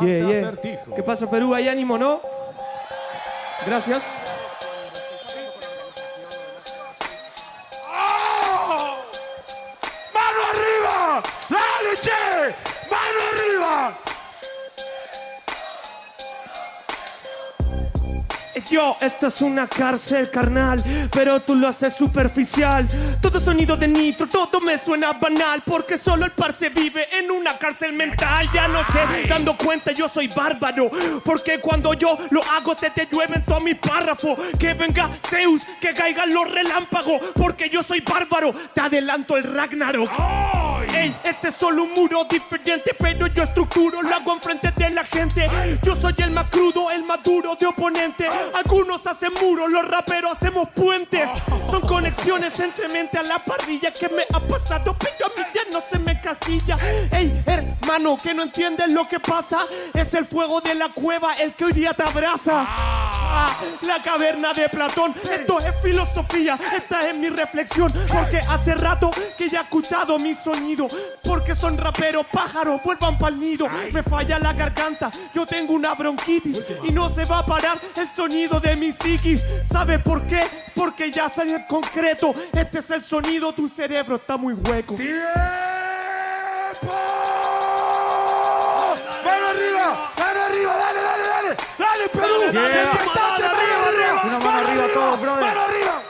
Yeah, yeah. ¿Qué pasa, Perú? ¿Hay ánimo, no? Gracias. Yo, esto es una cárcel carnal, pero tú lo haces superficial. Todo sonido de nitro, todo me suena banal, porque solo el parce vive en una cárcel mental. Ya no sé, dando cuenta, yo soy bárbaro, porque cuando yo lo hago te te llueven todos mis párrafos. Que venga Zeus, que caigan los relámpagos, porque yo soy bárbaro. Te adelanto el Ragnarok. Ey, este es solo un muro diferente, pero yo estructuro, lo hago enfrente de la gente. Yo soy el más crudo, el más duro de oponente. Algunos hacen muros, los raperos hacemos puentes. Son conexiones entre mente a la parrilla que me ha pasado, pero a mí ya no se me casquilla. Ey, hermano, que no entiendes lo que pasa. Es el fuego de la cueva el que hoy día te abraza. Ah, la caverna de Platón, esto es filosofía, esta es mi reflexión. Porque hace rato que ya he escuchado mi sonido. Porque son raperos pájaros, vuelvan pa'l nido. Me falla la garganta, yo tengo una bronquitis. Y no se va a parar el sonido de mi psiquis. ¿Sabe por qué? Porque ya salió en concreto. Este es el sonido, tu cerebro está muy hueco. ¡Mano arriba! ¡Mano arriba! ¡Dale, dale, dale! ¡Dale, Perú! ¡Despertate, mano arriba! Una mano arriba todos, brother. ¡Mano arriba!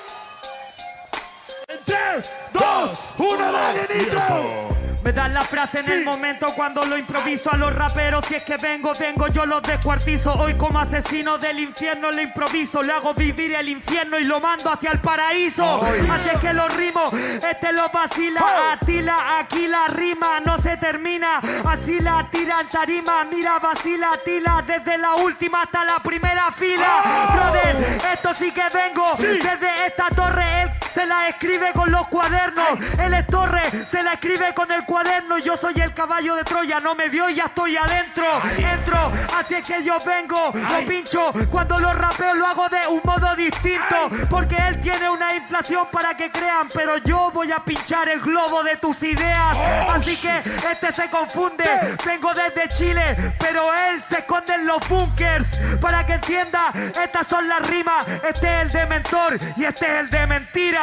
En 3, 2, 1, dale, Nitro. Me dan la frase en el momento cuando lo improviso a los raperos. Si es que vengo, vengo, yo los descuartizo. Hoy como asesino del infierno lo improviso. Le hago vivir el infierno y lo mando hacia el paraíso. Así es que lo rimo, este lo vacila. Atila, aquí la rima no se termina. Así la tira en tarima. Mira, vacila, tila desde la última hasta la primera fila. Brother, esto sí que vengo desde esta torre. Se la escribe con los cuadernos. Él es torre, se la escribe con el cuaderno. Yo soy el caballo de Troya, no me dio y ya estoy adentro. Entro, así es que yo vengo, lo pincho. Cuando lo rapeo lo hago de un modo distinto. Porque él tiene una inflación para que crean, pero yo voy a pinchar el globo de tus ideas. Así que este se confunde. Vengo desde Chile, pero él se esconde en los bunkers. Para que entienda, estas son las rimas. Este es el de mentor y este es el de mentira.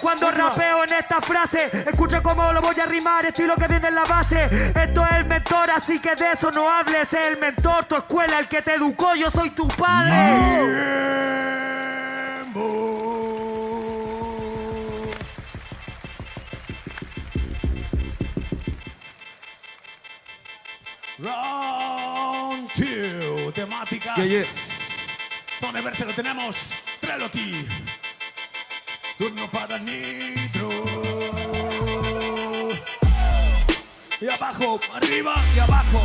Cuando rapeo en esta frase, escucha cómo lo voy a rimar, estilo que viene en la base. Esto es el mentor, así que de eso no hables. Es el mentor, tu escuela, el que te educó, yo soy tu padre. Round 2, temáticas. Yeah, yeah. Donde verse lo tenemos. Trilogy. Turno para Nitro. Y abajo, arriba y abajo.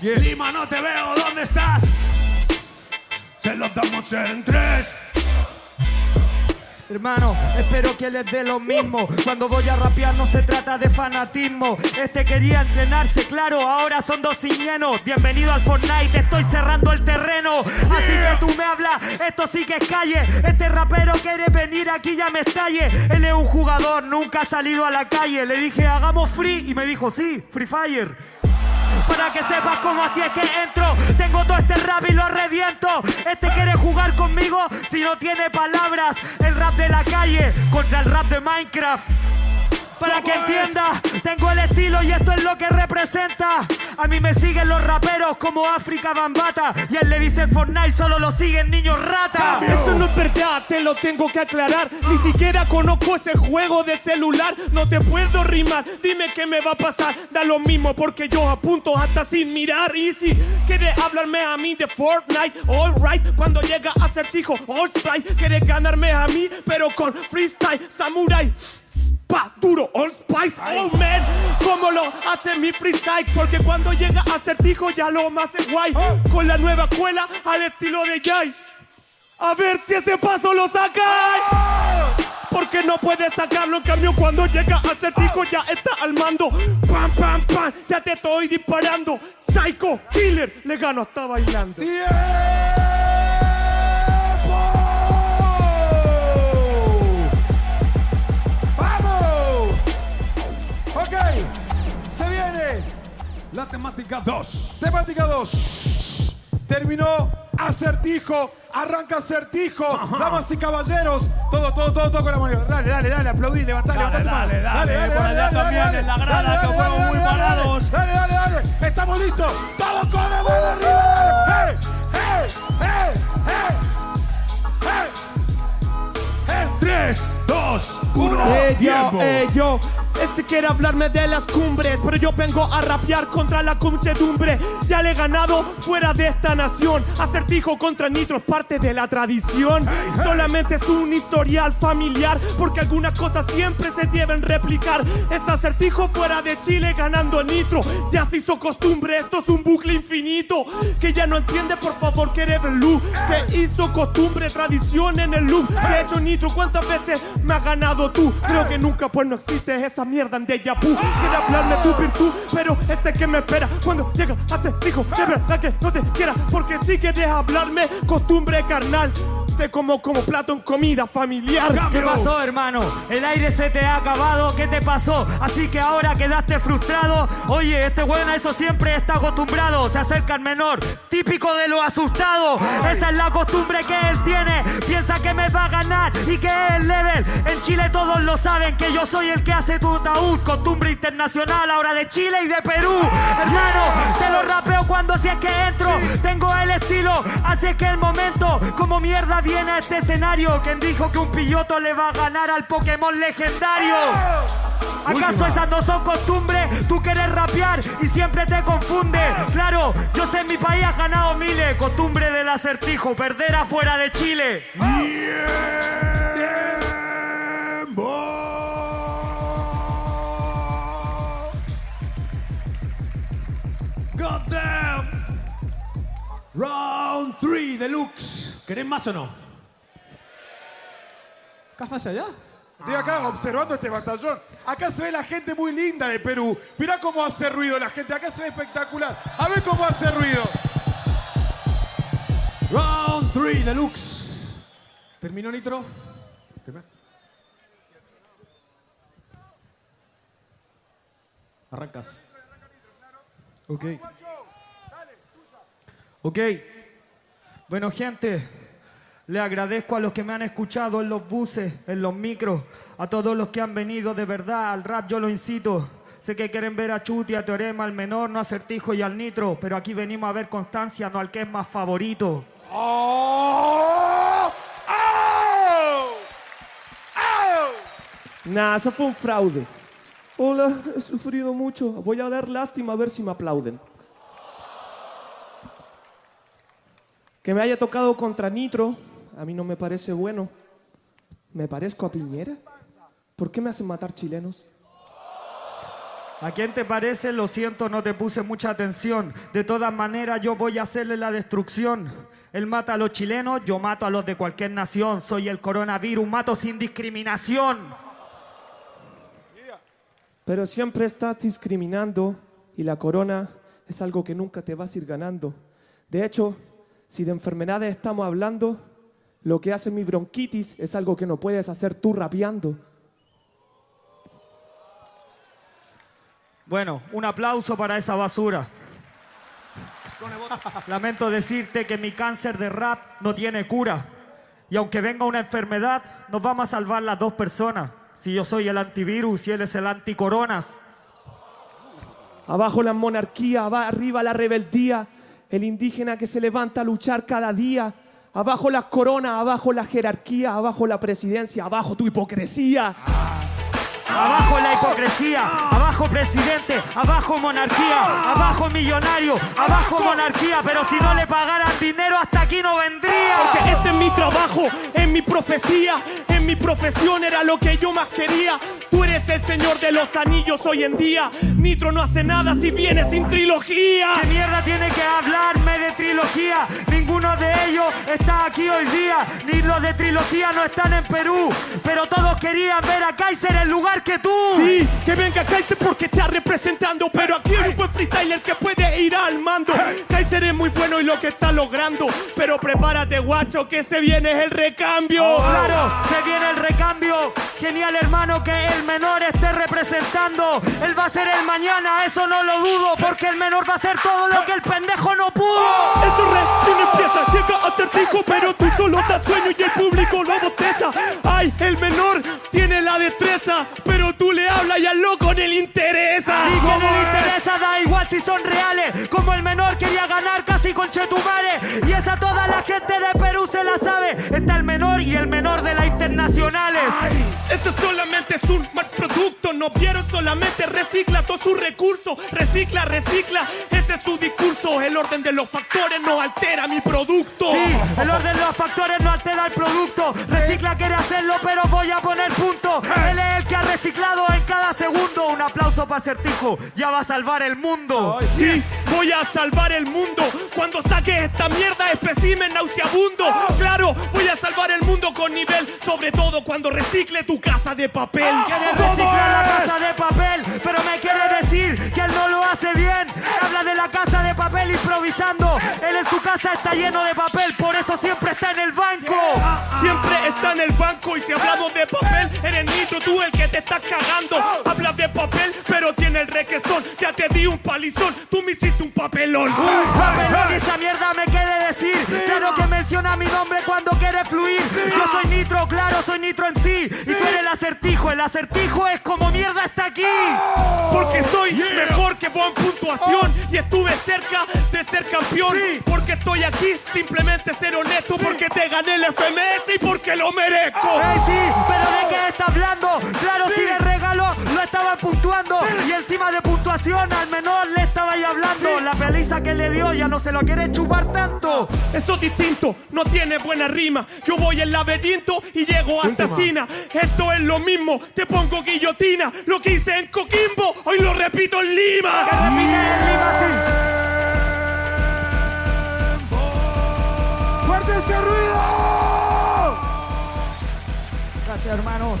Lima, no te veo, ¿dónde estás? Se lo damos en tres. Hermano, espero que les dé lo mismo. Cuando voy a rapear no se trata de fanatismo. Este quería entrenarse, claro, ahora son dos lleno. Bienvenido al Fortnite, estoy cerrando el terreno. Así que tú me hablas, esto sí que es calle. Este rapero quiere venir aquí, ya me estalle. Él es un jugador, nunca ha salido a la calle. Le dije, hagamos free, y me dijo, sí, Free Fire. Para que sepas cómo así es que entro. Tengo todo este rap y lo reviento. Este quiere jugar conmigo si no tiene palabras. El rap de la calle contra el rap de Minecraft. Para que entienda, tengo el estilo y esto es lo que representa. A mí me siguen los raperos como África Bambata. Y él le dice Fortnite, solo lo siguen niños rata. Eso no es verdad, te lo tengo que aclarar. Ni siquiera conozco ese juego de celular. No te puedo rimar, dime qué me va a pasar. Da lo mismo porque yo apunto hasta sin mirar. Y si quieres hablarme a mí de Fortnite, alright. Cuando llega acertijo, all sprite. Quieres ganarme a mí, pero con freestyle, samurai. Pa, duro, all spice, oh man, como lo hace mi freestyle, porque cuando llega acertijo ya lo más es guay, con la nueva escuela al estilo de Jay. A ver si ese paso lo sacáis. Porque no puedes sacarlo, en cambio cuando llega acertijo ya está al mando. Pam, pam, pam, ya te estoy disparando. Psycho, killer, le gano hasta bailando. Temática 2. temática 2. Terminó acertijo, arranca acertijo, damas y caballeros. Todo, todo, todo, todo con la mano. Dale, dale, dale, aplaudí, levantá, Dale, levantá tu mano. dale, dale, por allá también en la grada, que fueron muy parados. Dale, dale, dale, estamos listos. Vamos con la mano arriba. ¡Hey! ¡Hey! ¡Hey! ¡Hey! ¡Hey! ¡Hey! 3, 2, 1. Eh, yo, eh, yo, este quiere hablarme de las cumbres, pero yo vengo a rapear contra la muchedumbre. Ya le he ganado fuera de esta nación. Acertijo contra Nitro es parte de la tradición. Solamente es un historial familiar, porque algunas cosas siempre se deben replicar. Es acertijo fuera de Chile ganando Nitro. Ya se hizo costumbre, esto es un bucle infinito. Que ya no entiende, por favor, que eres luz. Se hizo costumbre, tradición en el loop. De hecho, Nitro, ¿cuántas veces me has ganado tú? Creo que nunca, pues no existe esa mierda en Deja Vu. Quiere hablarme tu virtud, pero este que me espera cuando llega hace dijo de verdad que no te quiera, porque si quieres hablarme, costumbre carnal. Te como como plato en comida familiar. ¿Qué pasó, hermano? El aire se te ha acabado. ¿Qué te pasó? Así que ahora quedaste frustrado. Oye, este weón a eso siempre está acostumbrado. Se acerca al menor, típico de lo asustado. Esa es la costumbre que él tiene. Piensa que me va a y que es el level. En Chile todos lo saben que yo soy el que hace tu ataúd. Costumbre internacional ahora de Chile y de Perú. Hermano, te lo rapeo cuando si es que entro. Tengo el estilo, así que el momento. Como mierda viene a este escenario. ¿Quién dijo que un pilloto le va a ganar al Pokémon legendario? ¿Acaso esas no son costumbres? Tú quieres rapear y siempre te confunde. Claro, yo sé en mi país has ganado miles. Costumbre del acertijo, perder afuera de Chile. Goddamn. Round 3 deluxe. ¿Querés más o no? ¿Qué haces allá? Estoy acá observando este batallón. Acá se ve la gente muy linda de Perú. Mirá cómo hace ruido la gente. Acá se ve espectacular. A ver cómo hace ruido. Round 3 deluxe. ¿Terminó Nitro? Arrancas. Ok. Ok. Bueno, gente, le agradezco a los que me han escuchado en los buses, en los micros, a todos los que han venido de verdad al rap, yo lo incito. Sé que quieren ver a Chuti, a Teorema, al menor, no a Acertijo y al Nitro, pero aquí venimos a ver Constancia, no al que es más favorito. ¡Oh! ¡Oh! ¡Oh! Nah, eso fue un fraude. Hola, he sufrido mucho. Voy a dar lástima a ver si me aplauden. Que me haya tocado contra Nitro, a mí no me parece bueno. ¿Me parezco a Piñera? ¿Por qué me hacen matar chilenos? ¿A quién te parece? Lo siento, no te puse mucha atención. De todas maneras, yo voy a hacerle la destrucción. Él mata a los chilenos, yo mato a los de cualquier nación. Soy el coronavirus, mato sin discriminación. Pero siempre estás discriminando y la corona es algo que nunca te vas a ir ganando. De hecho, si de enfermedades estamos hablando, lo que hace mi bronquitis es algo que no puedes hacer tú rapeando. Bueno, un aplauso para esa basura. Lamento decirte que mi cáncer de rap no tiene cura. Y aunque venga una enfermedad, nos vamos a salvar las dos personas. Si yo soy el antivirus y él es el anticoronas. Abajo la monarquía, arriba la rebeldía, el indígena que se levanta a luchar cada día. Abajo las coronas, abajo la jerarquía, abajo la presidencia, abajo tu hipocresía. Abajo la hipocresía, abajo presidente, abajo monarquía, abajo millonario, abajo monarquía, pero si no le pagaran dinero hasta aquí no vendría. Porque este es mi trabajo, es mi profecía, en mi profesión era lo que yo más quería. Eres el señor de los anillos hoy en día. Nitro no hace nada si viene sin trilogía. ¿Qué mierda tiene que hablarme de trilogía? Ninguno de ellos está aquí hoy día, ni los de trilogía no están en Perú, pero todos querían ver a Kaiser en lugar que tú. Sí, que venga Kaiser porque está representando, pero aquí hay un buen freestyler que puede ir al mando. Kaiser es muy bueno y lo que está logrando, pero prepárate guacho que se viene el recambio. Claro, se viene el recambio. Genial, hermano, que el menor esté representando. Él va a ser el mañana, eso no lo dudo, porque el menor va a hacer todo lo que el pendejo no pudo. Eso recién empieza, llega a ser fijo, pero tú solo das sueño y el público lo boteza. Ay, el menor tiene la destreza, pero tú le hablas y al loco ni le interesa. Y que no le interesa, da igual si son reales. Como el menor quería ganar casi con Chetumare. Y esa toda la gente de Perú se la sabe. Está el menor y el menor de las internacionales. Eso solamente es un mal producto, no vieron solamente recicla todos sus recursos, recicla, recicla, ese es su discurso, el orden de los factores no altera mi producto. Sí, el orden de los factores no altera el producto. Recicla quiere hacerlo, pero voy a poner punto. Él es el que ha reciclado en cada segundo. Un aplauso para Certijo, ya va a salvar el mundo. Sí, voy a salvar el mundo cuando saque esta mierda espécimen nauseabundo. Claro, voy a salvar el mundo con nivel, sobre todo cuando recicle tu casa de papel. Quiere reciclar la casa de papel, pero me quiere decir que él no lo hace bien. Habla de la casa de papel improvisando. Él en su casa está lleno de papel, por eso siempre está en el banco. Siempre está en el banco y si hablamos de papel, eres nitro tú el que te estás cagando. Hablas de papel, pero tiene el requesón. Ya te di un palizón, tú me hiciste un papelón. Papelón y esa mierda me quiere decir. Claro que menciona mi nombre cuando quiere fluir. Yo soy nitro, claro, soy nitro en sí. Y tú eres el acertijo. El acertijo es ser campeón. Porque estoy aquí, simplemente ser honesto. Porque te gané el FMS y porque lo merezco. Ey, sí, pero ¿de qué está hablando? Claro, si le regalo, lo estaba puntuando. Y encima de puntuación al menor le estaba ahí hablando. La peliza que le dio ya no se lo quiere chupar tanto. Eso es distinto, no tiene buena rima. Yo voy en laberinto y llego hasta Sina. Esto es lo mismo, te pongo guillotina. Lo que hice en Coquimbo, hoy lo repito en Lima. Que repite en Lima, sí. Ese ruido! Gracias, hermanos.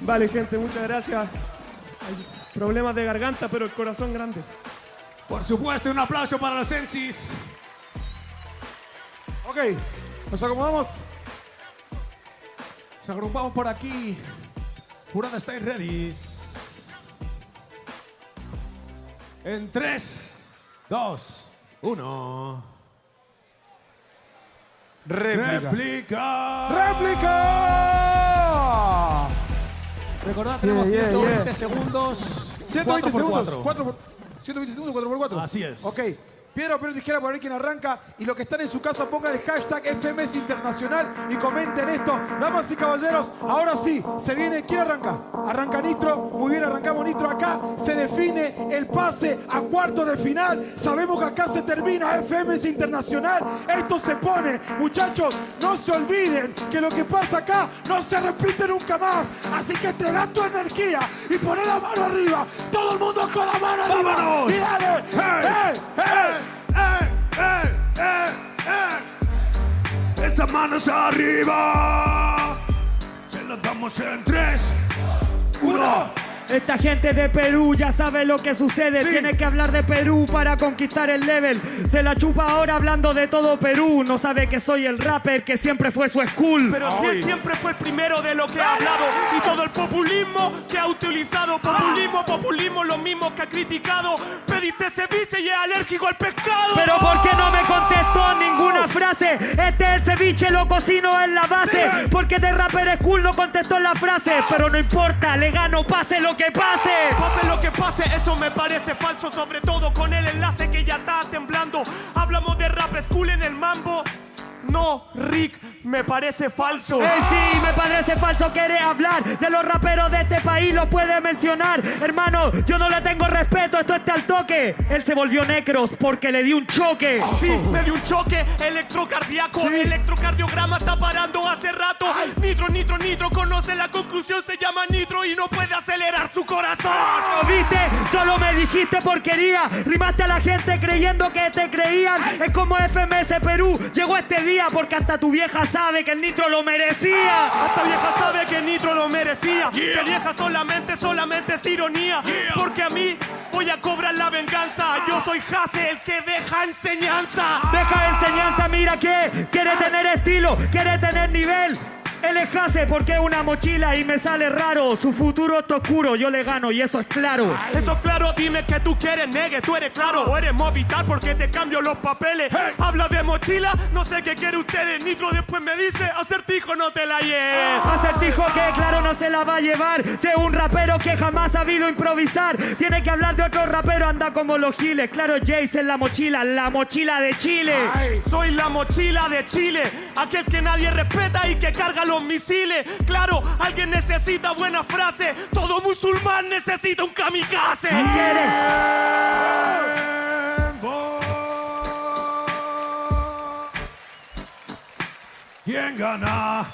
Vale, gente, muchas gracias. Hay problemas de garganta, pero el corazón grande. Por supuesto, un aplauso para los Sensis. Ok, nos acomodamos. Nos agrupamos por aquí. Jurado, estáis ready. En 3, 2, 1. Réplica. Réplica. ¡Réplica! Recordad, tenemos Yeah, yeah, 120 yeah. segundos. 120 4 por segundos. 4. 4 por, 120 segundos, 4 por 4. Así es. Ok. Piedra, papel, tijera para ver quién arranca. Y los que están en su casa pongan el hashtag FMS Internacional y comenten esto. Damas y caballeros, ahora sí, se viene. ¿Quién arranca? Arranca Nitro. Muy bien, arrancamos Nitro. Acá se define el pase a cuarto de final. Sabemos que acá se termina FMS Internacional. Esto se pone. Muchachos, no se olviden que lo que pasa acá no se repite nunca más. Así que entrega tu energía y poné la mano arriba. Todo el mundo con la mano arriba. ¡Vámonos! Y dale. ¡Eh, eh! ¡Eh, eh, eh! Esas manos arriba. Se las damos en 3, 1. Esta gente de Perú ya sabe lo que sucede. Tiene que hablar de Perú para conquistar el level. Se la chupa ahora hablando de todo Perú. No sabe que soy el rapper que siempre fue su school. Pero si él siempre fue el primero de lo que ha hablado y todo el populismo que ha utilizado. Populismo, populismo, lo mismo que ha criticado. Pediste ceviche y es alérgico al pescado. Pero ¿por qué no me contestó ninguna frase? Este el ceviche lo cocino en la base. Porque de rapper school no contestó la frase. Pero no importa, le gano, pase lo que pase. Pase lo que pase, eso me parece falso, sobre todo con el enlace que ya está temblando. Hablamos de rap school en el mambo. No, Rick, me parece falso. Eh, sí, me parece falso querer hablar de los raperos de este país, lo puede mencionar. Hermano, yo no le tengo respeto, esto está al toque. Él se volvió necros porque le di un choque. Sí, me dio un choque electrocardíaco. Electrocardiograma está parando hace rato. Nitro, nitro, nitro, conoce la conclusión, se llama nitro y no puede acelerar su corazón. ¿Lo viste? Solo me dijiste porquería. Rimaste a la gente creyendo que te creían. Es como FMS Perú. Llegó este día porque hasta tu vieja sabe que el nitro lo merecía. Hasta vieja sabe que Nitro lo merecía. Que vieja solamente, solamente es ironía. Porque a mí voy a cobrar la venganza. Yo soy Hase, el que deja enseñanza. Deja enseñanza, mira que quiere tener estilo, quiere tener nivel. Él es Hase porque es una mochila y me sale raro. Su futuro está oscuro, yo le gano y eso es claro. Eso claro, dime que tú quieres negue, tú eres claro o eres movitar porque te cambio los papeles. Habla de mochila, no sé qué quiere ustedes. Nitro después me dice, acertijo no te la lleves. Acertijo que claro no se la va a llevar. Sé un rapero que jamás ha sabido improvisar. Tiene que hablar de otro rapero, anda como los giles. Claro, Jace en la mochila, la mochila de Chile. Soy la mochila de Chile, aquel que nadie respeta y que carga los misiles. Claro, alguien necesita buena frase. Todo musulmán necesita un kamikaze. ¿Quién gana?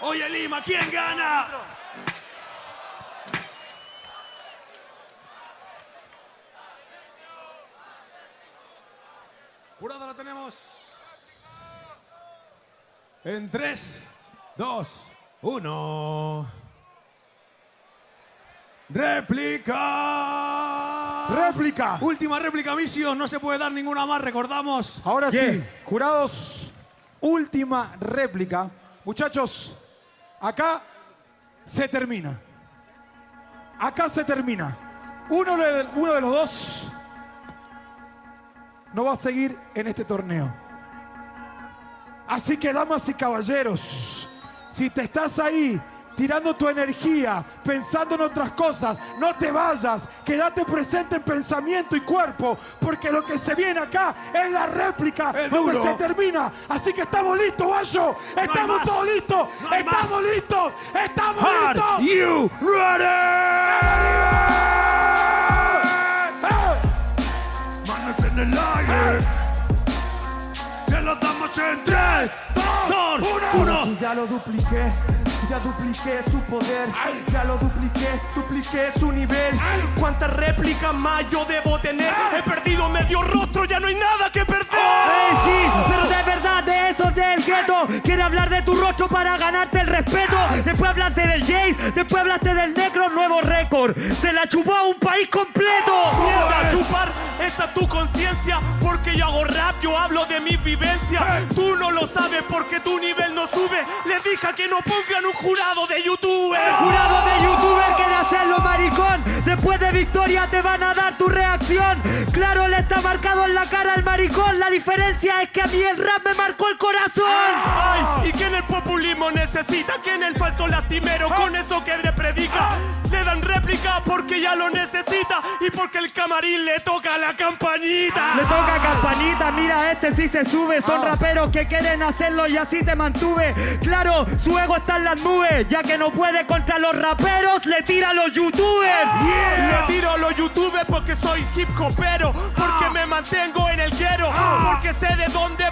Oye Lima, ¿quién gana? Jurado la tenemos. En 3, 2, 1. Réplica. Réplica. Última réplica, Misión. No se puede dar ninguna más, recordamos. Ahora sí, jurados, última réplica. Muchachos, acá se termina. Acá se termina. Uno de, uno de los dos no va a seguir en este torneo. Así que, damas y caballeros, si te estás ahí tirando tu energía, pensando en otras cosas, no te vayas, quédate presente en pensamiento y cuerpo, porque lo que se viene acá es la réplica Es donde duro. se termina. Así que estamos listos, Bayo, estamos todos listos, No estamos más. listos, estamos Are listos. you ready? Lo damos en 3, 2, 1. Ya lo dupliqué, ya dupliqué su poder, ya lo dupliqué, dupliqué su nivel. ¿Cuántas réplicas más yo debo tener? He perdido medio rostro, ya no hay nada que perder. ¡Ey, sí! Pero de verdad, de eso del gueto. Quiere hablar de tu rostro para ganarte el respeto. Después hablaste del Jace, después hablaste del negro, nuevo récord. Se la chupó a un país completo. Mierda, chupar esa tu conciencia Porque yo hago rap, yo hablo de mi vivencia Tú no lo sabes porque tu nivel no sube Les dije que no pongan un jurado de YouTube Jurado de youtuber quiere hacerlo maricón. Después de victoria te van a dar está marcado en la cara al maricón. La diferencia es que a mí el rap me marcó el corazón. Ay, ¿y quién el populismo necesita? ¿Quién el falso lastimero con eso que le predica? Le dan réplica porque ya lo necesita y porque el camarín le toca la campanita. Le toca campanita, mira, este sí se sube. Son raperos que quieren hacerlo y así te mantuve. Claro, su ego está en las nubes. Ya que no puede contra los raperos, le tira a los youtubers. Le tiro a los youtubers porque soy hip hopero, porque me mantengo en el guero, porque sé de dónde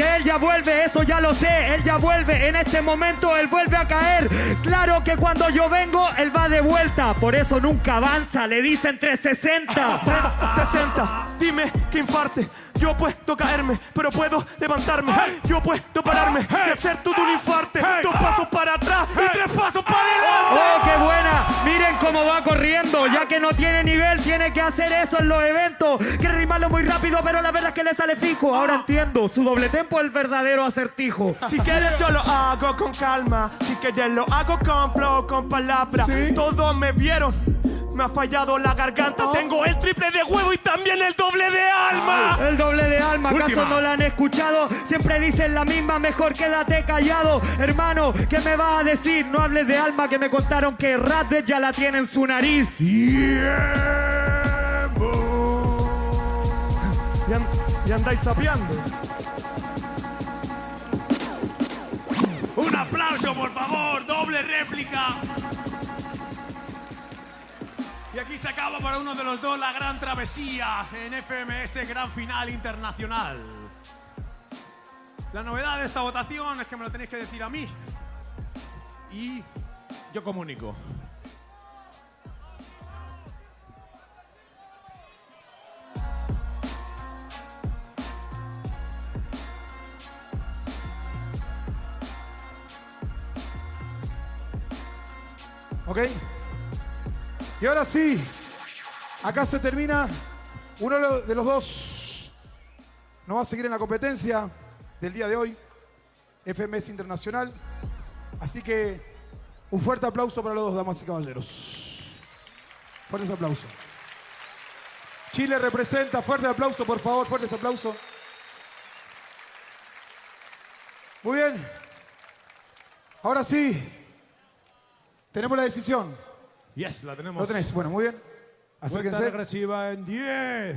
que él ya vuelve, eso ya lo sé, él ya vuelve, en este momento él vuelve a caer. Claro que cuando yo vengo, él va de vuelta, por eso nunca avanza, le dicen 360. 360, dime que infarte. Yo puedo caerme, pero puedo levantarme. Yo puedo pararme y hacer todo un infarte. Dos pasos para atrás y tres pasos para adelante. ¡Oh, qué buena! Miren cómo va corriendo, ya que no tiene nivel, tiene que hacer eso en los eventos. Quiere rimarlo muy rápido, pero la verdad es que le sale fijo. Ahora entiendo, su doble tempo es el verdadero acertijo. Si quieres yo lo hago con calma. Si quieres lo hago con flow, con palabras. Todos me vieron. Me ha fallado la garganta. Tengo el triple de huevo y también el doble de alma. El doble de alma, ¿acaso Última. no la han escuchado? Siempre dicen la misma, mejor quédate callado. Hermano, ¿qué me vas a decir? No hables de alma, que me contaron que Radde ya la tiene en su nariz. Y, an- y andáis sapeando. Un aplauso, por favor. Doble réplica. Y aquí se acaba para uno de los dos la gran travesía en FMS Gran Final Internacional. La novedad de esta votación es que me lo tenéis que decir a mí. Y yo comunico. ¿Ok? Y ahora sí, acá se termina. Uno de los- dos no va a seguir en la competencia del día de hoy, FMS Internacional. Así que un fuerte aplauso para los dos, damas y caballeros. Fuertes aplauso. Chile representa, fuerte aplauso, por favor, fuertes aplauso. Muy bien. Ahora sí, tenemos la decisión. Yes, la tenemos. ¿Lo tenés? Bueno, muy bien. Cuenta Acérquense. regresiva en 10.